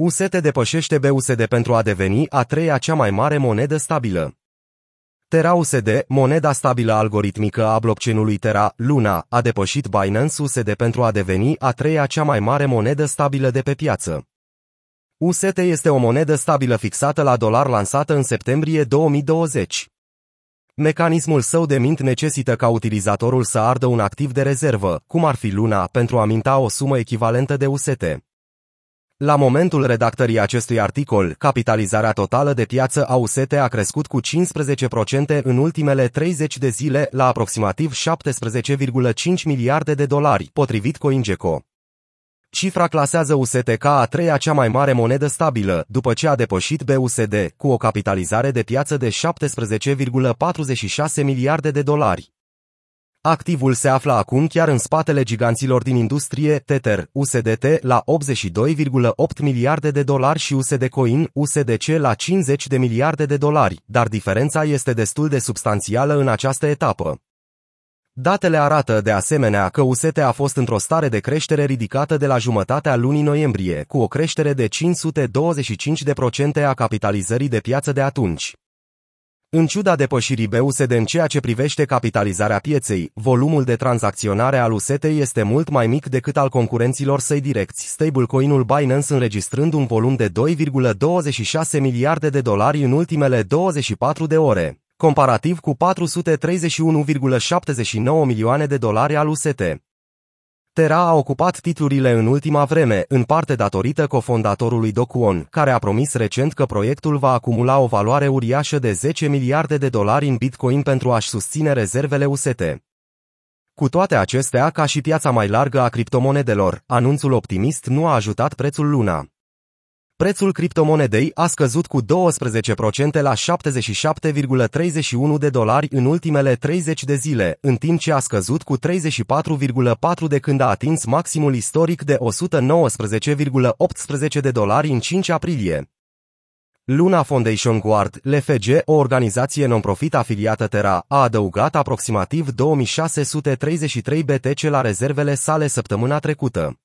UST depășește BUSD pentru a deveni a treia cea mai mare monedă stabilă. Terra USD, moneda stabilă algoritmică a blockchain-ului Terra, Luna, a depășit Binance USD pentru a deveni a treia cea mai mare monedă stabilă de pe piață. UST este o monedă stabilă fixată la dolar lansată în septembrie 2020. Mecanismul său de mint necesită ca utilizatorul să ardă un activ de rezervă, cum ar fi Luna, pentru a minta o sumă echivalentă de UST. La momentul redactării acestui articol, capitalizarea totală de piață a UST a crescut cu 15% în ultimele 30 de zile la aproximativ 17,5 miliarde de dolari, potrivit CoinGecko. Cifra clasează UST ca a treia cea mai mare monedă stabilă, după ce a depășit BUSD, cu o capitalizare de piață de 17,46 miliarde de dolari. Activul se află acum chiar în spatele giganților din industrie, Tether, USDT, la 82,8 miliarde de dolari și USD Coin, USDC, la 50 de miliarde de dolari, dar diferența este destul de substanțială în această etapă. Datele arată de asemenea că UST a fost într-o stare de creștere ridicată de la jumătatea lunii noiembrie, cu o creștere de 525% a capitalizării de piață de atunci. În ciuda depășirii BUSD în ceea ce privește capitalizarea pieței, volumul de tranzacționare al UST este mult mai mic decât al concurenților săi direcți, stablecoin-ul Binance înregistrând un volum de 2,26 miliarde de dolari în ultimele 24 de ore comparativ cu 431,79 milioane de dolari al UST. Terra a ocupat titlurile în ultima vreme, în parte datorită cofondatorului Dokwon, care a promis recent că proiectul va acumula o valoare uriașă de 10 miliarde de dolari în Bitcoin pentru a-și susține rezervele UST. Cu toate acestea, ca și piața mai largă a criptomonedelor, anunțul optimist nu a ajutat prețul Luna. Prețul criptomonedei a scăzut cu 12% la 77,31 de dolari în ultimele 30 de zile, în timp ce a scăzut cu 34,4 de când a atins maximul istoric de 119,18 de dolari în 5 aprilie. Luna Foundation Guard, LFG, o organizație non-profit afiliată Terra, a adăugat aproximativ 2633 BTC la rezervele sale săptămâna trecută.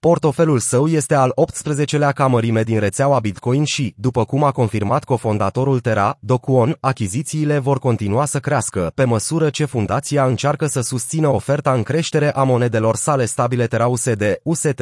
Portofelul său este al 18-lea ca mărime din rețeaua Bitcoin și, după cum a confirmat cofondatorul Terra, Dokwon, achizițiile vor continua să crească, pe măsură ce fundația încearcă să susțină oferta în creștere a monedelor sale stabile Terra USD, UST.